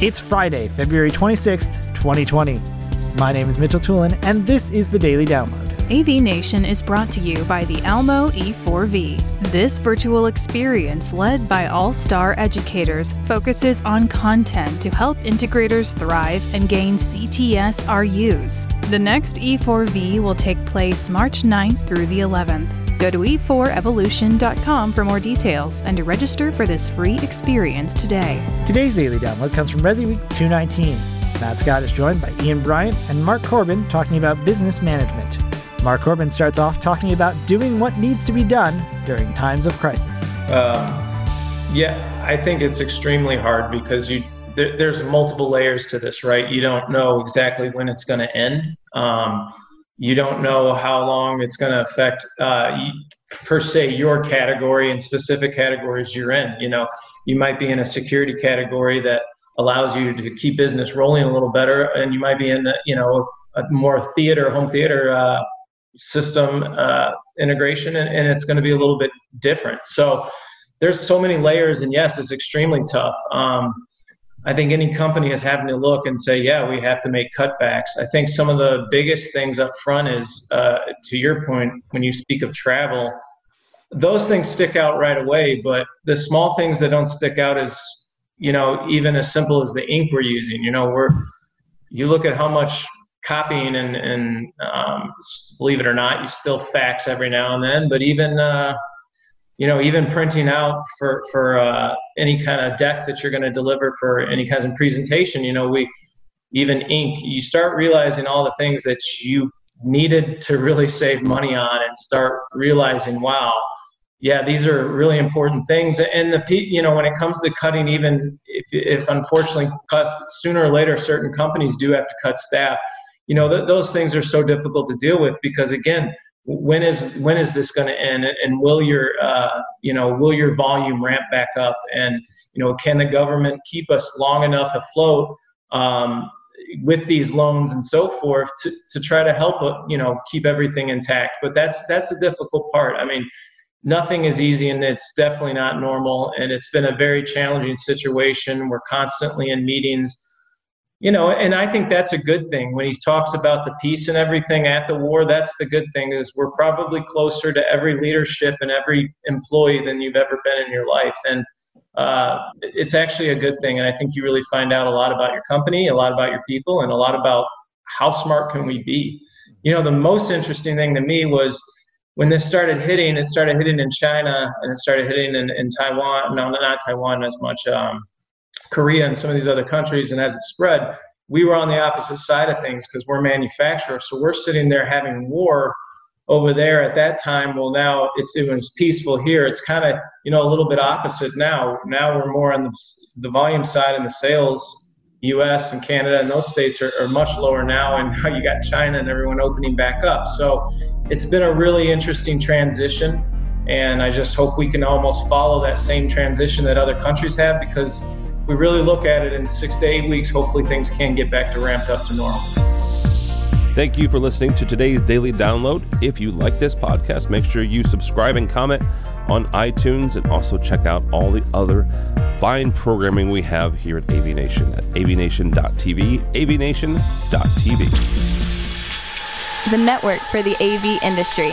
It's Friday, February 26th, 2020. My name is Mitchell Tulin, and this is the Daily Download. AV Nation is brought to you by the Almo E4V. This virtual experience, led by all star educators, focuses on content to help integrators thrive and gain CTS RUs. The next E4V will take place March 9th through the 11th. Go to e4evolution.com for more details and to register for this free experience today. Today's Daily Download comes from Resi Week 219. Matt Scott is joined by Ian Bryant and Mark Corbin talking about business management. Mark Corbin starts off talking about doing what needs to be done during times of crisis. Um, yeah, I think it's extremely hard because you there, there's multiple layers to this, right? You don't know exactly when it's going to end. Um, you don't know how long it's going to affect uh, per se your category and specific categories you're in. You know you might be in a security category that allows you to keep business rolling a little better and you might be in you know a more theater home theater uh, system uh, integration and, and it's going to be a little bit different. So there's so many layers and yes it's extremely tough. Um, I think any company is having to look and say, yeah, we have to make cutbacks. I think some of the biggest things up front is, uh, to your point, when you speak of travel, those things stick out right away. But the small things that don't stick out is, you know, even as simple as the ink we're using. You know, we're you look at how much copying and and um, believe it or not, you still fax every now and then. But even uh, you know, even printing out for for uh, any kind of deck that you're going to deliver for any kind of presentation, you know, we even ink. You start realizing all the things that you needed to really save money on, and start realizing, wow, yeah, these are really important things. And the you know, when it comes to cutting, even if if unfortunately, sooner or later, certain companies do have to cut staff. You know, th- those things are so difficult to deal with because again when is when is this going to end? And will your uh, you know will your volume ramp back up? And you know can the government keep us long enough afloat um, with these loans and so forth to, to try to help you know keep everything intact? But that's that's the difficult part. I mean nothing is easy and it's definitely not normal. And it's been a very challenging situation. We're constantly in meetings you know and i think that's a good thing. When he talks about the peace and everything at the war that's the good thing is we're probably closer to every leadership and every employee than you've ever been in your life. And uh, it's actually a good thing and i think you really find out a lot about your company a lot about your people and a lot about how smart can we be. You know the most interesting thing to me was when this started hitting it started hitting in china and it started hitting in, in taiwan no not taiwan as much um, Korea and some of these other countries, and as it spread, we were on the opposite side of things because we're manufacturers. So we're sitting there having war over there at that time. Well, now it's it was peaceful here. It's kind of you know a little bit opposite now. Now we're more on the the volume side and the sales. U.S. and Canada and those states are, are much lower now, and now you got China and everyone opening back up. So it's been a really interesting transition, and I just hope we can almost follow that same transition that other countries have because we really look at it in six to eight weeks, hopefully things can get back to ramped up to normal. Thank you for listening to today's daily download. If you like this podcast, make sure you subscribe and comment on iTunes and also check out all the other fine programming we have here at AV Nation at avnation.tv, avnation.tv. The network for the AV industry.